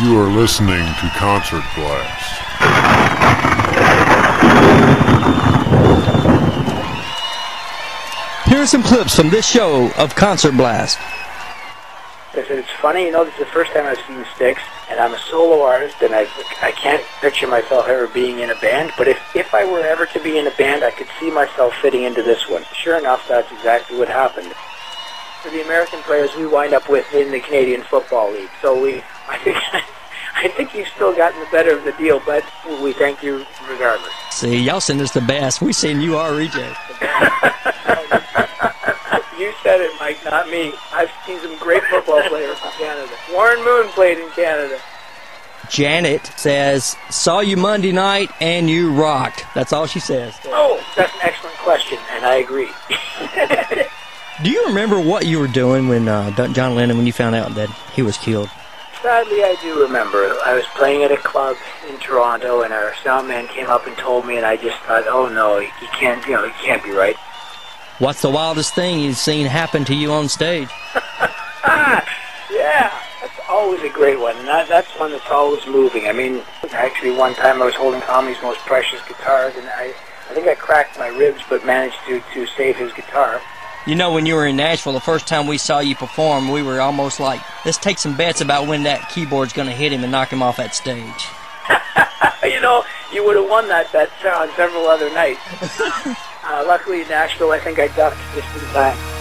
You are listening to Concert Blast. Here are some clips from this show of Concert Blast. I said, it's funny, you know, this is the first time I've seen Styx, and I'm a solo artist, and I, I can't picture myself ever being in a band, but if, if I were ever to be in a band, I could see myself fitting into this one. Sure enough, that's exactly what happened. For the American players we wind up with in the Canadian Football League, so we, I think, I think you've still gotten the better of the deal, but we thank you regardless. See, y'all send us the best. We send you our reject. You said it, Mike, not me. I've seen some great football players in Canada. Warren Moon played in Canada. Janet says, saw you Monday night and you rocked. That's all she says. Oh, that's an excellent question, and I agree. Do you remember what you were doing when uh, John Lennon, when you found out that he was killed? Sadly, I do remember. I was playing at a club in Toronto, and our sound man came up and told me, and I just thought, oh no, he can't, you know, he can't be right. What's the wildest thing you've seen happen to you on stage? Yeah, that's always a great one, and that, that's one that's always moving. I mean, actually, one time I was holding Tommy's most precious guitars, and I, I think I cracked my ribs, but managed to to save his guitar. You know, when you were in Nashville, the first time we saw you perform, we were almost like, let's take some bets about when that keyboard's going to hit him and knock him off that stage. you know, you would have won that bet on several other nights. uh, luckily, in Nashville, I think I ducked just in time.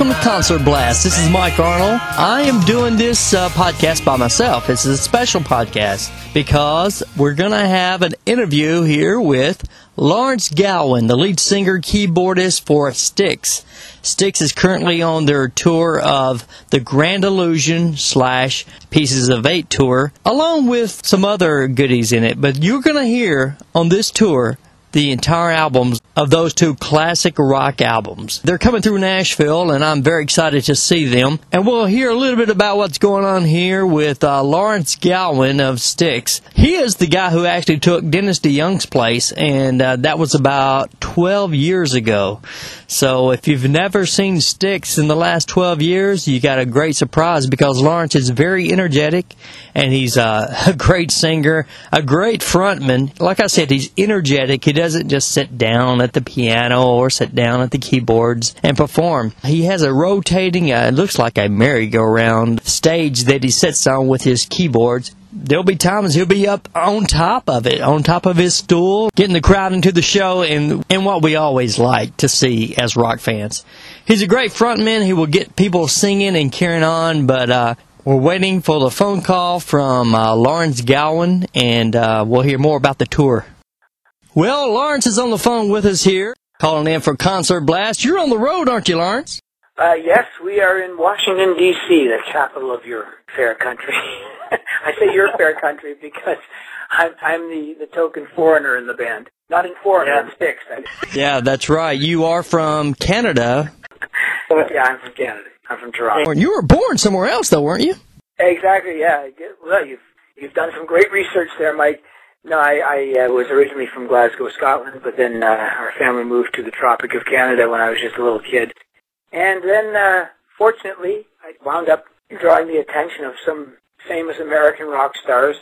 Welcome to Concert Blast. This is Mike Arnold. I am doing this uh, podcast by myself. This is a special podcast because we're going to have an interview here with Lawrence Gowan, the lead singer keyboardist for Styx. Styx is currently on their tour of the Grand Illusion slash Pieces of Eight tour, along with some other goodies in it. But you're going to hear on this tour the entire albums of those two classic rock albums. They're coming through Nashville, and I'm very excited to see them. And we'll hear a little bit about what's going on here with uh, Lawrence Gowan of Styx. He is the guy who actually took Dennis DeYoung's place, and uh, that was about 12 years ago. So if you've never seen Styx in the last 12 years, you got a great surprise because Lawrence is very energetic and he's uh, a great singer, a great frontman. Like I said, he's energetic. He doesn't just sit down at the piano or sit down at the keyboards and perform. He has a rotating, uh, it looks like a merry-go-round stage that he sits on with his keyboards there'll be times he'll be up on top of it, on top of his stool, getting the crowd into the show and, and what we always like to see as rock fans. He's a great frontman. He will get people singing and carrying on, but uh, we're waiting for the phone call from uh, Lawrence Gowan, and uh, we'll hear more about the tour. Well, Lawrence is on the phone with us here, calling in for Concert Blast. You're on the road, aren't you, Lawrence? Uh, yes, we are in Washington, D.C., the capital of your fair country. I say your fair country because I'm, I'm the, the token foreigner in the band. Not in foreigner, Yeah. in Styx. I, Yeah, that's right. You are from Canada. yeah, I'm from Canada. I'm from Toronto. You were born somewhere else, though, weren't you? Exactly, yeah. Well, you've, you've done some great research there, Mike. No, I, I uh, was originally from Glasgow, Scotland, but then uh, our family moved to the Tropic of Canada when I was just a little kid. And then, uh, fortunately, I wound up drawing the attention of some famous American rock stars,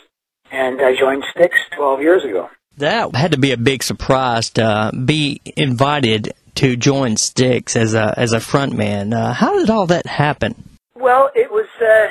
and I joined Styx 12 years ago. That had to be a big surprise to uh, be invited to join Styx as a as a frontman. Uh, how did all that happen? Well, it was, uh,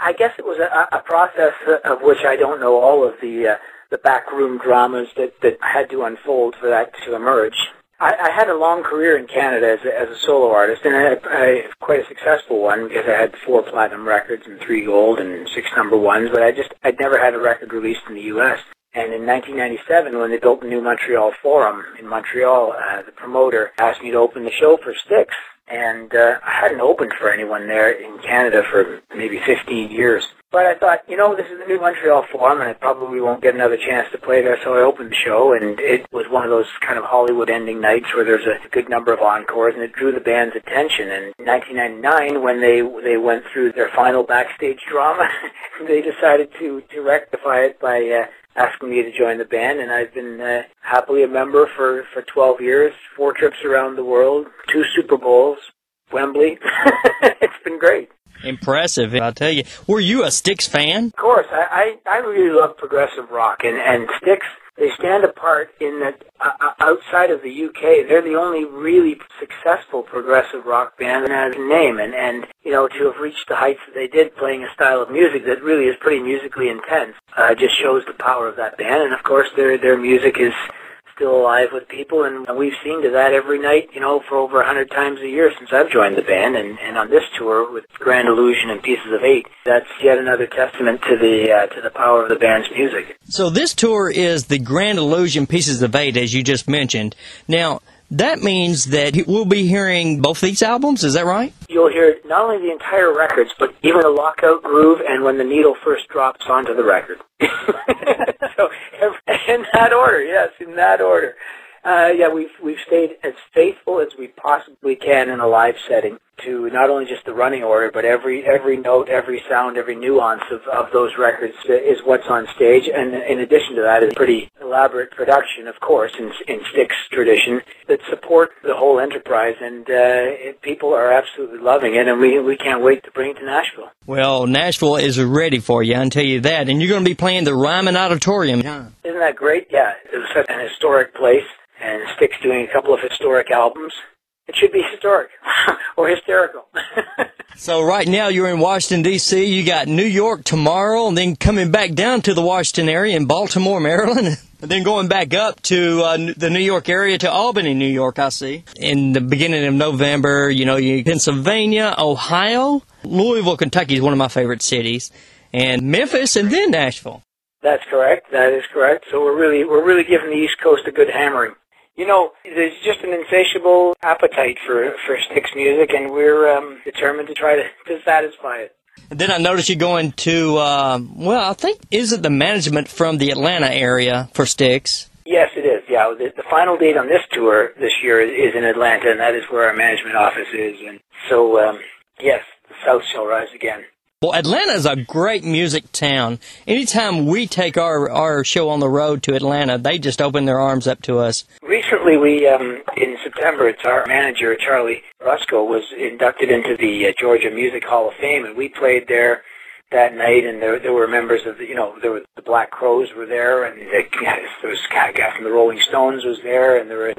I guess it was a, a process of which I don't know all of the, uh, the backroom dramas that, that had to unfold for that to emerge. I, I had a long career in Canada as a, as a solo artist, and I had I, quite a successful one because I had four platinum records and three gold and six number ones. But I just I'd never had a record released in the U.S. And in 1997, when they built the new Montreal Forum in Montreal, uh, the promoter asked me to open the show for Styx. And uh, I hadn't opened for anyone there in Canada for maybe 15 years. But I thought, you know, this is the new Montreal Forum, and I probably won't get another chance to play there, so I opened the show, and it was one of those kind of Hollywood ending nights where there's a good number of encores, and it drew the band's attention. And in 1999, when they they went through their final backstage drama, they decided to to rectify it by uh, asking me to join the band, and I've been uh, happily a member for for 12 years, four trips around the world, two Super Bowls, Wembley. it's been great. Impressive, I tell you. Were you a Styx fan? Of course, I, I, I really love progressive rock, and, and Styx, they stand apart in that uh, uh outside of the UK, they're the only really successful progressive rock band that has a name, and, and, you know, to have reached the heights that they did playing a style of music that really is pretty musically intense, uh, just shows the power of that band, and of course their, their music is still alive with people, and we've seen to that every night, you know, for over a hundred times a year since I've joined the band, and, and on this tour with Grand Illusion and Pieces of Eight, that's yet another testament to the uh, to the power of the band's music. So this tour is the Grand Illusion Pieces of Eight, as you just mentioned. Now, that means that we'll be hearing both these albums, is that right? You'll hear not only the entire records, but even the lockout groove and when the needle first drops onto the record. so in that order, yes, in that order. Uh, yeah, we've we've stayed as faithful as we possibly can in a live setting to not only just the running order, but every every note, every sound, every nuance of, of those records is what's on stage. And in addition to that, is a pretty elaborate production, of course, in, in Styx tradition that support the whole enterprise. And uh, it, people are absolutely loving it, and we we can't wait to bring it to Nashville. Well, Nashville is ready for you, I can tell you that. And you're going to be playing the Ryman Auditorium. Isn't that great? Yeah, it's such an historic place and Styx doing a couple of historic albums. It should be historic or hysterical. so right now you're in Washington D.C. You got New York tomorrow, and then coming back down to the Washington area in Baltimore, Maryland. And then going back up to uh, the New York area to Albany, New York, I see. In the beginning of November, you know, you Pennsylvania, Ohio, Louisville, Kentucky is one of my favorite cities, and Memphis, and then Nashville. That's correct. That is correct. So we're really we're really giving the East Coast a good hammering you know, there's just an insatiable appetite for for Styx music, and we're um, determined to try to, to satisfy it. And then I noticed you going to, uh, well, I think, is it the management from the Atlanta area for Styx? Yes, it is. Yeah, the, the final date on this tour this year is in Atlanta, and that is where our management office is. And so, um, yes, the South shall rise again. Well, Atlanta is a great music town. Anytime we take our, our show on the road to Atlanta, they just open their arms up to us. Recently, we, um, in September, it's our manager, Charlie Brusco, was inducted into the uh, Georgia Music Hall of Fame, and we played there that night, and there there were members of the, you know there were the Black Crowes were there, and the, there was a guy from the Rolling Stones was there, and there were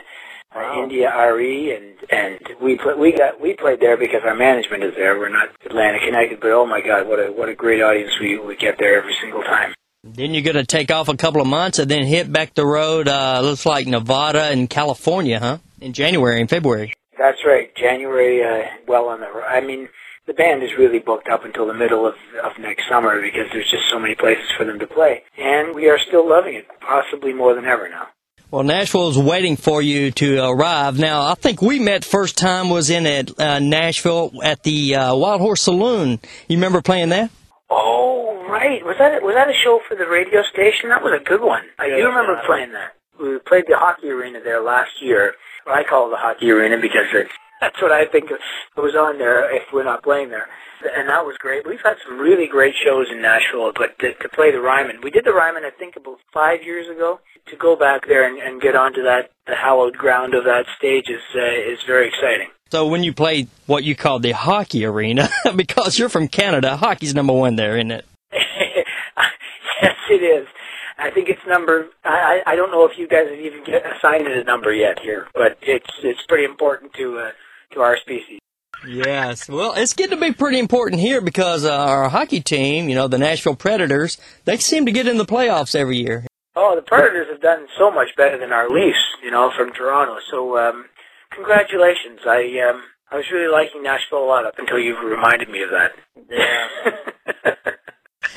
wow. India RE, and and we put we got we played there because our management is there. We're not Atlanta connected, but oh my God, what a what a great audience we we get there every single time. Then you're going to take off a couple of months and then hit back the road. Uh, looks like Nevada and California, huh? In January and February. That's right, January. Uh, well on the. I mean, the band is really booked up until the middle of, of next summer because there's just so many places for them to play, and we are still loving it, possibly more than ever now. Well, Nashville is waiting for you to arrive. Now, I think we met first time was in at uh, Nashville at the uh, Wild Horse Saloon. You remember playing that? Oh, right. Was that was that a show for the radio station? That was a good one. I do remember playing that. We played the hockey arena there last year. Well, I call it the hockey arena because it's, that's what I think it was on there if we're not playing there and that was great. We've had some really great shows in Nashville, but to, to play the Ryman, we did the Ryman, I think, about five years ago. To go back there and, and get onto that the hallowed ground of that stage is uh, is very exciting. So when you play what you call the hockey arena, because you're from Canada, hockey's number one there, isn't it? yes, it is. I think it's number. I I don't know if you guys have even get assigned it a number yet here, but it's it's pretty important to uh, to our species. Yes. Well, it's getting to be pretty important here because uh, our hockey team, you know, the Nashville Predators, they seem to get in the playoffs every year. The Predators have done so much better than our Leafs, you know, from Toronto. So, um, congratulations. I um, I was really liking Nashville a lot up until you reminded me of that. Yeah.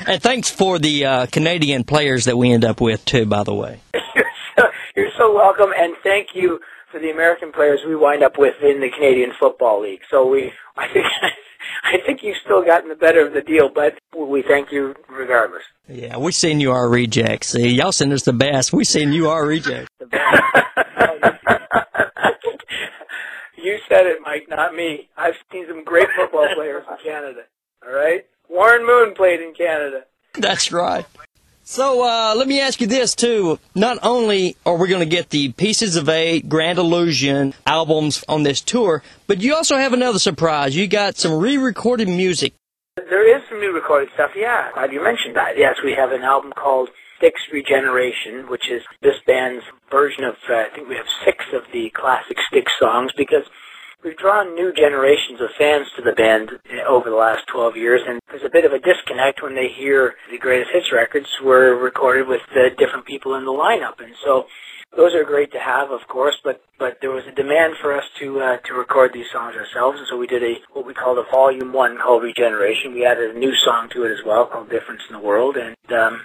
And thanks for the uh, Canadian players that we end up with too. By the way. you're, so, you're so welcome, and thank you for the American players we wind up with in the Canadian Football League. So we, I think, I think you've still gotten the better of the deal, but we thank you regardless. Yeah, we seen you are rejects. See, y'all send us the best. We seen you are rejects. You said it, Mike, not me. I've seen some great football players in Canada. All right, Warren Moon played in Canada. That's right. So uh, let me ask you this too. Not only are we going to get the Pieces of Eight, Grand Illusion albums on this tour, but you also have another surprise. You got some re-recorded music. There is some new recorded stuff, yeah. Glad you mentioned that. Yes, we have an album called Styx Regeneration, which is this band's version of, uh, I think we have six of the classic Styx songs because we've drawn new generations of fans to the band uh, over the last 12 years, and there's a bit of a disconnect when they hear the greatest hits records were recorded with the different people in the lineup. And so those are great to have, of course, but but there was a demand for us to uh, to record these songs ourselves, and so we did a what we called a volume one called Regeneration. We added a new song to it as well called Difference in the World, and um,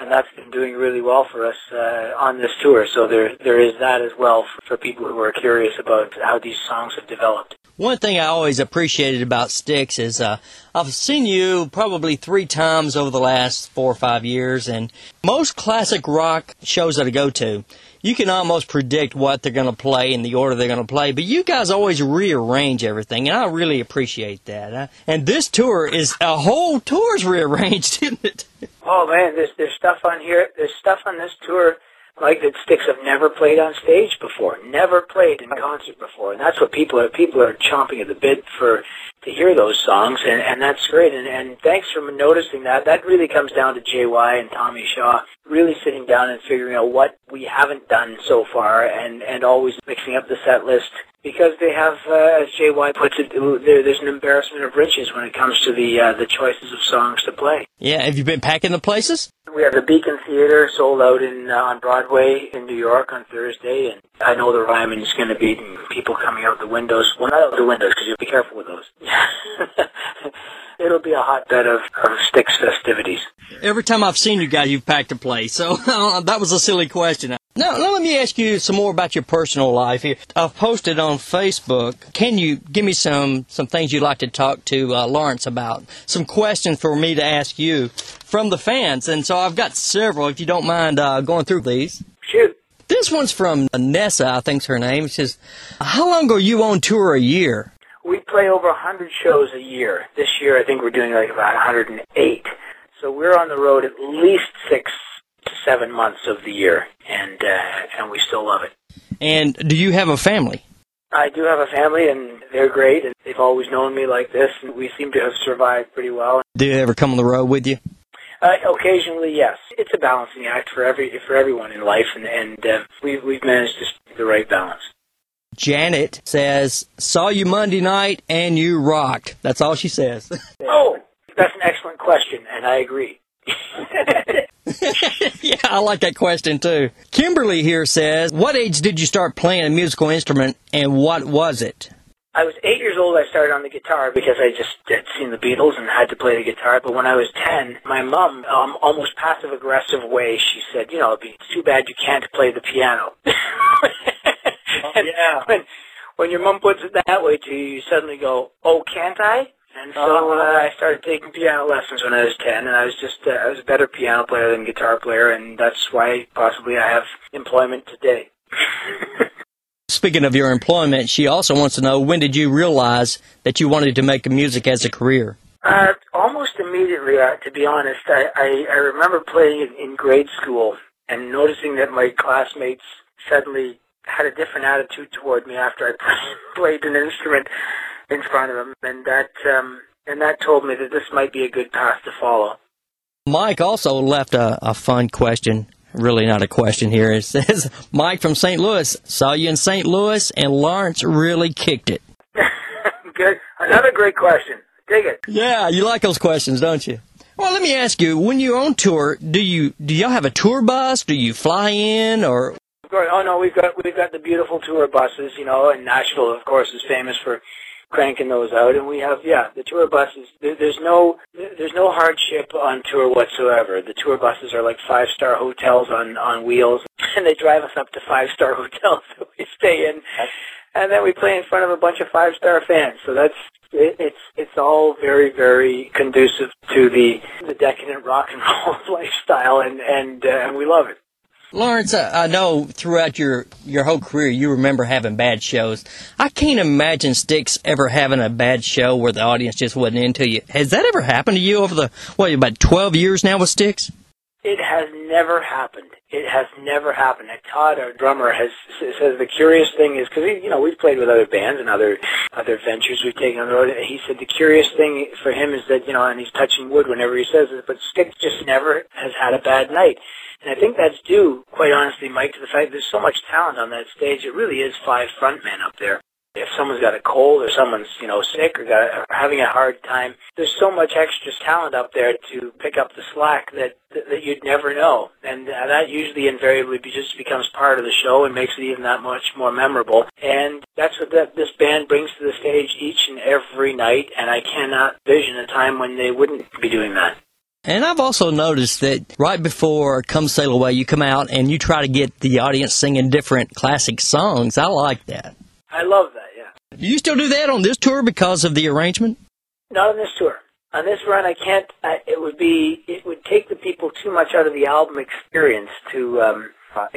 and that's been doing really well for us uh, on this tour. So there there is that as well for, for people who are curious about how these songs have developed. One thing I always appreciated about Styx is uh, I've seen you probably three times over the last four or five years, and most classic rock shows that I go to, you can almost predict what they're going to play and the order they're going to play. But you guys always rearrange everything, and I really appreciate that. Uh, and this tour is a whole tour's rearranged, isn't it? Oh man, there's there's stuff on here. There's stuff on this tour like that Styx have never played on stage before, never played in concert before, and that's what people are. People are chomping at the bit for to hear those songs, and and that's great. And and thanks for noticing that. That really comes down to JY and Tommy Shaw really sitting down and figuring out what we haven't done so far, and and always mixing up the set list because they have, uh, as JY puts it, there, there's an embarrassment of riches when it comes to the uh, the choices of songs to play. Yeah, have you been packing the places? We have the Beacon Theater sold out in uh, on Broadway in New York on Thursday, and I know the Ryman is going to be people coming out the windows. Well, not out the windows because you have to be careful with those. It'll be a hotbed of, of Styx festivities. Every time I've seen you guys, you've packed a place. So that was a silly question. Now, now let me ask you some more about your personal life here. I've posted on Facebook. Can you give me some some things you'd like to talk to uh, Lawrence about? Some questions for me to ask you from the fans. And so I've got several. If you don't mind uh, going through these. Shoot. This one's from Nessa, I think's her name. She says, "How long are you on tour a year?" We play over 100 shows a year. This year, I think we're doing like about 108. So we're on the road at least six to seven months of the year, and uh, and we still love it. And do you have a family? I do have a family, and they're great, and they've always known me like this, and we seem to have survived pretty well. Do they ever come on the road with you? Uh, occasionally, yes. It's a balancing act for every for everyone in life, and and uh, we've we've managed to strike the right balance. Janet says, "Saw you Monday night and you rocked." That's all she says. Oh, that's an excellent question, and I agree. yeah, I like that question too. Kimberly here says, "What age did you start playing a musical instrument, and what was it?" I was eight years old. I started on the guitar because I just had seen the Beatles and had to play the guitar. But when I was ten, my mom, um, almost passive aggressive way, she said, "You know, it'd be too bad you can't play the piano." And yeah. When when your mom puts it that way to you, you suddenly go, "Oh, can't I?" And so uh, I started taking piano lessons when I was ten, and I was just uh, I was a better piano player than guitar player, and that's why possibly I have employment today. Speaking of your employment, she also wants to know when did you realize that you wanted to make music as a career? Uh, almost immediately, uh, to be honest. I, I, I remember playing in, grade school and noticing that my classmates suddenly had a different attitude toward me after I played an instrument in front of them, and that um, and that told me that this might be a good path to follow. Mike also left a, a fun question. Really not a question here. It says, Mike from St. Louis, saw you in St. Louis, and Lawrence really kicked it. good, another great question. Dig it. Yeah, you like those questions, don't you? Well, let me ask you: When you're on tour, do you do y'all have a tour bus? Do you fly in, or Oh no, we've got we've got the beautiful tour buses, you know, and Nashville, of course, is famous for cranking those out, and we have yeah the tour buses. There, there's no there's no hardship on tour whatsoever. The tour buses are like five star hotels on on wheels, and they drive us up to five star hotels that we stay in, and then we play in front of a bunch of five star fans. So that's it, it's it's all very very conducive to the the decadent rock and roll lifestyle, and and uh, and we love it. Lawrence, I I know throughout your, your whole career you remember having bad shows. I can't imagine Styx ever having a bad show where the audience just wasn't into you. Has that ever happened to you over the, what, about 12 years now with Styx? It has never happened. It has never happened. And Todd, our drummer, has says the curious thing is because you know we've played with other bands and other other ventures we've taken on the road. He said the curious thing for him is that you know, and he's touching wood whenever he says it, but Styx just never has had a bad night. And I think that's due, quite honestly, Mike, to the fact there's so much talent on that stage. It really is five frontmen up there if someone's got a cold or someone's you know sick or got or having a hard time, there's so much extra talent up there to pick up the slack that that you'd never know, and uh, that usually invariably just becomes part of the show and makes it even that much more memorable. And that's what that this band brings to the stage each and every night. And I cannot vision a time when they wouldn't be doing that. And I've also noticed that right before Come Sail Away, you come out and you try to get the audience singing different classic songs. I like that. I love that. Do you still do that on this tour because of the arrangement? Not on this tour. On this run, I can't. I, it would be. It would take the people too much out of the album experience to um,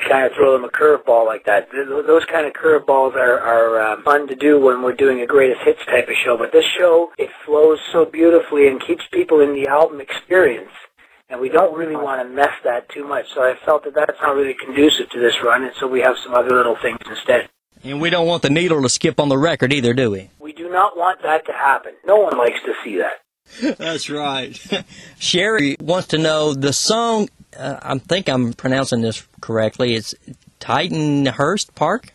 kind of throw them a curveball like that. Th- th- Those kind of curveballs are are um, fun to do when we're doing a greatest hits type of show. But this show, it flows so beautifully and keeps people in the album experience. And we don't really want to mess that too much. So I felt that that's not really conducive to this run, and so we have some other little things instead. And we don't want the needle to skip on the record either, do we? We do not want that to happen. No one likes to see that. That's right. Sherry wants to know the song. Uh, I think I'm pronouncing this correctly. It's Titanhurst Park.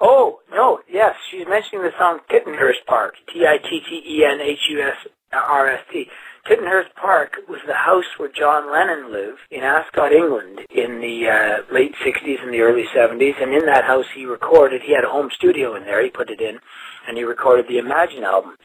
Oh, no, yes, she's mentioning the song Tittenhurst Park, T-I-T-T-E-N-H-U-S-R-S-T. Tittenhurst Park was the house where John Lennon lived in Ascot, England in the uh, late 60s and the early 70s, and in that house he recorded, he had a home studio in there, he put it in, and he recorded the Imagine album.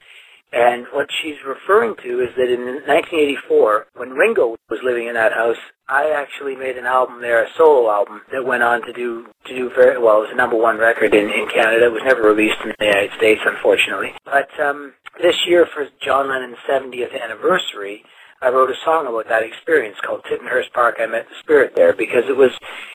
And what she's referring to is that in 1984, when Ringo was living in that house, I actually made an album there, a solo album that went on to do to do very well. It was a number one record in, in Canada. It was never released in the United States, unfortunately. But um, this year, for John Lennon's 70th anniversary, I wrote a song about that experience called Tittenhurst Park. I Met the Spirit there because it was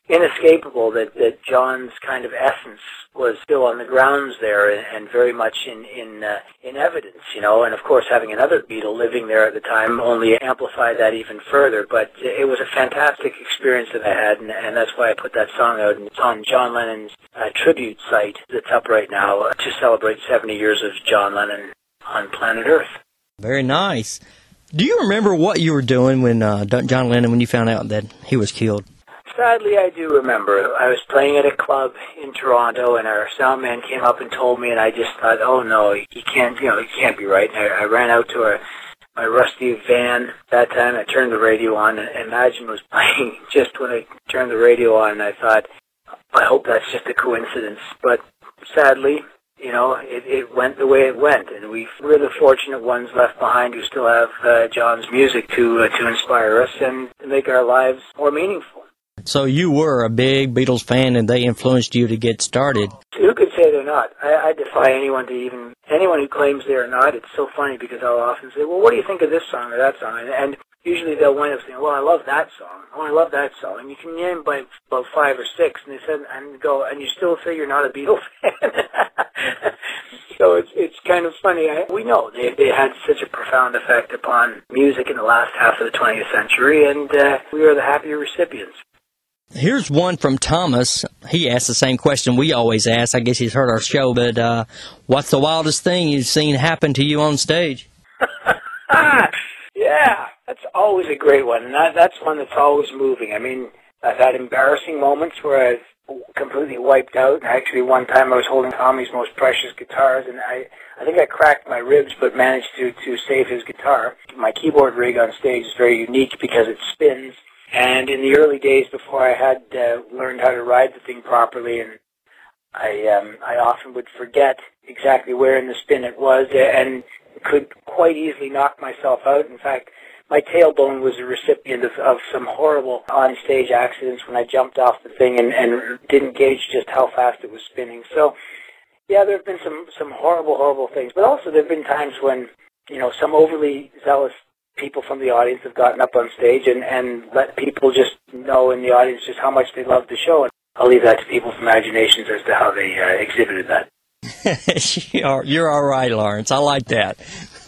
inescapable that, that John's kind of essence was still on the grounds there and, and very much in in uh, in evidence, you know. And of course, having another Beatle living there at the time only amplified that even further. But it was a fantastic experience that I had, and, and that's why I put that song out. And it's on John Lennon's uh, tribute site that's up right now uh, to celebrate 70 years of John Lennon on planet Earth. Very nice. Do you remember what you were doing when uh, John Lennon when you found out that he was killed? Sadly, I do remember. I was playing at a club in Toronto, and our sound man came up and told me, and I just thought, "Oh no, he can't, you know, he can't be right." And I, I ran out to our, my rusty van that time. I turned the radio on, and Imagine was playing just when I turned the radio on. And I thought, I hope that's just a coincidence. But sadly, you know, it, it went the way it went, and we we're the fortunate ones left behind who still have uh, John's music to uh, to inspire us and to make our lives more meaningful. So you were a big Beatles fan, and they influenced you to get started. Who could say they're not? I, I defy anyone to even anyone who claims they're not. It's so funny because I'll often say, "Well, what do you think of this song or that song?" And, and usually they'll wind up saying, "Well, I love that song. Oh, I love that song." And you can name by about five or six, and they said, and go, and you still say you're not a Beatles fan. so it's it's kind of funny. I, we know they they had such a profound effect upon music in the last half of the 20th century, and uh, we are the happier recipients. Here's one from Thomas. He asked the same question we always ask. I guess he's heard our show, but uh, what's the wildest thing you've seen happen to you on stage? yeah, that's always a great one, and that, that's one that's always moving. I mean, I've had embarrassing moments where I've completely wiped out. Actually, one time I was holding Tommy's most precious guitars, and I, I think I cracked my ribs, but managed to to save his guitar. My keyboard rig on stage is very unique because it spins. And in the early days, before I had uh, learned how to ride the thing properly and I um, I often would forget exactly where in the spin it was, and could quite easily knock myself out. In fact, my tailbone was a recipient of, of some horrible on-stage accidents when I jumped off the thing and, and didn't gauge just how fast it was spinning. So, yeah, there have been some some horrible, horrible things, but also there have been times when you know some overly zealous people from the audience have gotten up on stage and and let people just know in the audience just how much they love the show. And I'll leave that to people's imaginations as to how they uh, exhibited that. you're, you're all right, Lawrence. I like that.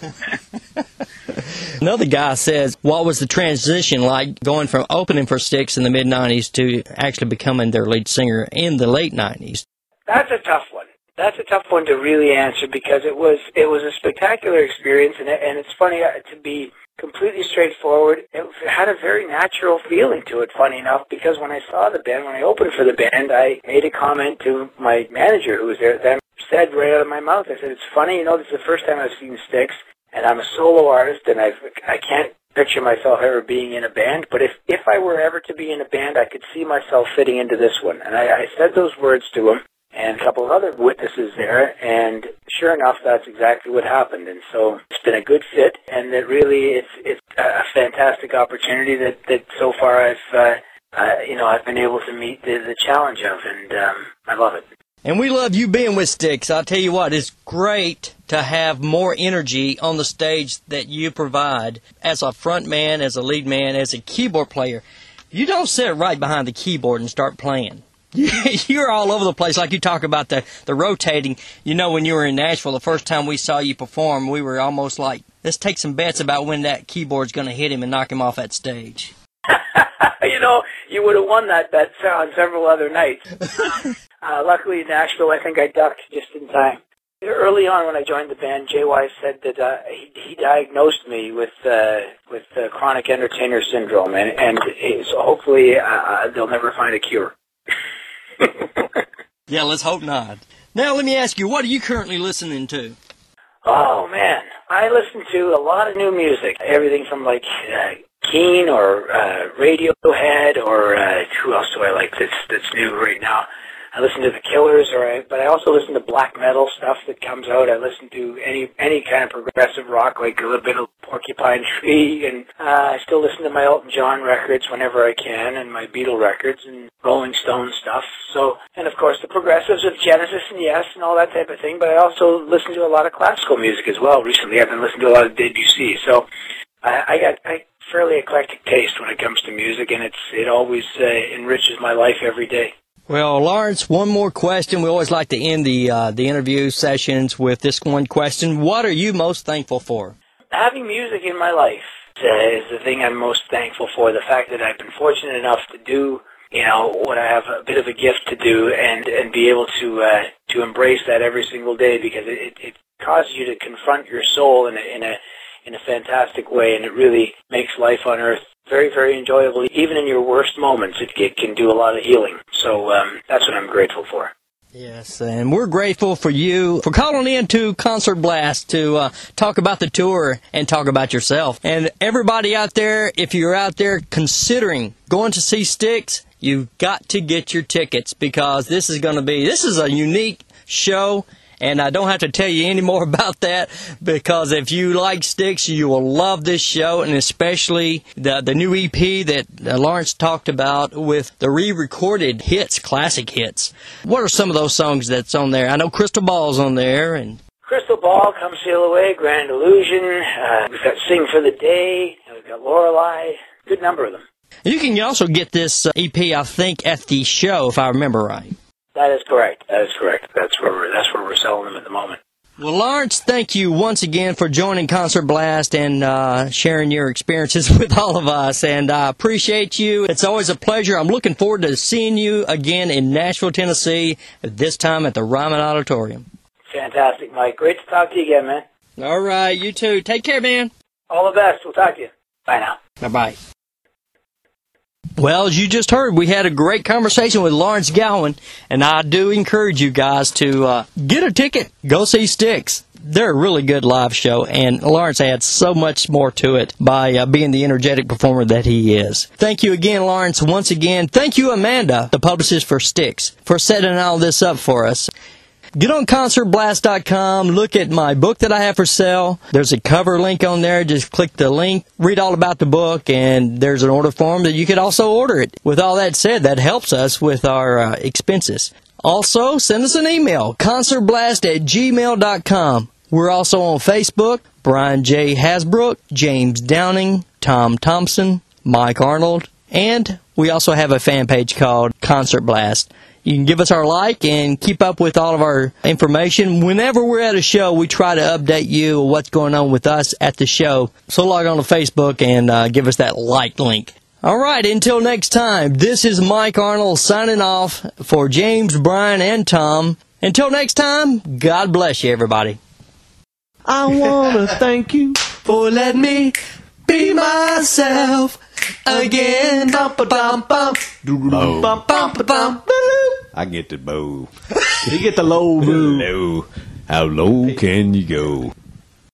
Another guy says, what was the transition like going from opening for Styx in the mid 90s to actually becoming their lead singer in the late 90s? That's a tough one. That's a tough one to really answer because it was it was a spectacular experience, and it, and it's funny uh, to be completely straightforward. It had a very natural feeling to it. Funny enough, because when I saw the band, when I opened for the band, I made a comment to my manager who was there at the. Said right out of my mouth, I said, "It's funny, you know, this is the first time I've seen Styx, and I'm a solo artist, and I I can't picture myself ever being in a band. But if if I were ever to be in a band, I could see myself fitting into this one." And I, I said those words to him and a couple of other witnesses there, and sure enough, that's exactly what happened. And so it's been a good fit, and that really it's it's a fantastic opportunity that that so far I've uh, uh, you know I've been able to meet the the challenge of, and um, I love it. And we love you being with Styx. I'll tell you what, it's great to have more energy on the stage that you provide as a front man, as a lead man, as a keyboard player. You don't sit right behind the keyboard and start playing. You're all over the place, like you talk about the, the rotating. You know, when you were in Nashville, the first time we saw you perform, we were almost like, let's take some bets about when that keyboard's going to hit him and knock him off that stage. you know, you would have won that bet on several other nights. uh, luckily, in Nashville, I think I ducked just in time. Early on, when I joined the band, JY said that uh, he, he diagnosed me with uh, with uh, chronic entertainer syndrome, and and so hopefully uh, they'll never find a cure. Yeah, let's hope not. Now, let me ask you, what are you currently listening to? Oh man, I listen to a lot of new music. Everything from like uh, Keane or uh, Radiohead or uh, who else do I like that's that's new right now? I listen to the Killers, or I, but I also listen to black metal stuff that comes out. I listen to any any kind of progressive rock, like a little bit of Porcupine Tree, and uh, I still listen to my Elton John records whenever I can, and my Beatle records and Rolling Stone stuff. So, and of course the progressives of Genesis and Yes and all that type of thing. But I also listen to a lot of classical music as well. Recently, I've been listening to a lot of Debussy. So, I, I got I fairly eclectic taste when it comes to music, and it's it always uh, enriches my life every day. Well, Lawrence, one more question. We always like to end the uh, the interview sessions with this one question. What are you most thankful for? having music in my life is the thing I'm most thankful for. The fact that I've been fortunate enough to do, you know, what I have a bit of a gift to do, and and be able to uh, to embrace that every single day because it, it, it causes you to confront your soul in a in a in a fantastic way, and it really makes life on earth very very enjoyable. Even in your worst moments, it, it can do a lot of healing. So um, that's what I'm grateful for. Yes, and we're grateful for you for calling in to Concert Blast to uh, talk about the tour and talk about yourself. And everybody out there, if you're out there considering going to see Styx, you've got to get your tickets because this is going to be this is a unique show. And I don't have to tell you any more about that because if you like Styx, you will love this show, and especially the the new EP that uh, Lawrence talked about with the re-recorded hits, classic hits. What are some of those songs that's on there? I know Crystal Ball's on there, and Crystal Ball, Come Sail Away, Grand Illusion. Uh, we've got Sing for the Day. We've got Lorelei. Good number of them. you can also get this uh, EP, I think, at the show if I remember right. That is correct. That is correct. That's where we're that's where we're selling them at the moment. Well, Lawrence, thank you once again for joining Concert Blast and uh, sharing your experiences with all of us. And I appreciate you. It's always a pleasure. I'm looking forward to seeing you again in Nashville, Tennessee, this time at the Ryman Auditorium. Fantastic, Mike. Great to talk to you again, man. All right, you too. Take care, man. All the best. We'll talk to you. Bye now. Bye bye. Well, as you just heard, we had a great conversation with Lawrence Gowan, and I do encourage you guys to uh, get a ticket, go see Styx. they're a really good live show, and Lawrence adds so much more to it by uh, being the energetic performer that he is. Thank you again, Lawrence. Once again, thank you, Amanda, the publicist for Styx, for setting all this up for us. Get on concertblast.com, look at my book that I have for sale. There's a cover link on there. Just click the link, read all about the book, and there's an order form that you could also order it. With all that said, that helps us with our uh, expenses. Also, send us an email, concertblast at gmail.com. We're also on Facebook, Brian J. Hasbrook, James Downing, Tom Thompson, Mike Arnold, and we also have a fan page called Concert Blast. You can give us our like and keep up with all of our information. Whenever we're at a show, we try to update you what's going on with us at the show. So log on to Facebook and uh, give us that like link. All right, until next time, this is Mike Arnold signing off for James, Brian, and Tom. Until next time, God bless you, everybody. I wanna thank you for letting me be myself again. Bum, ba, dum, bum. Bum, bum, ba, dum, I get the bow. You get the low boo. How low can you go?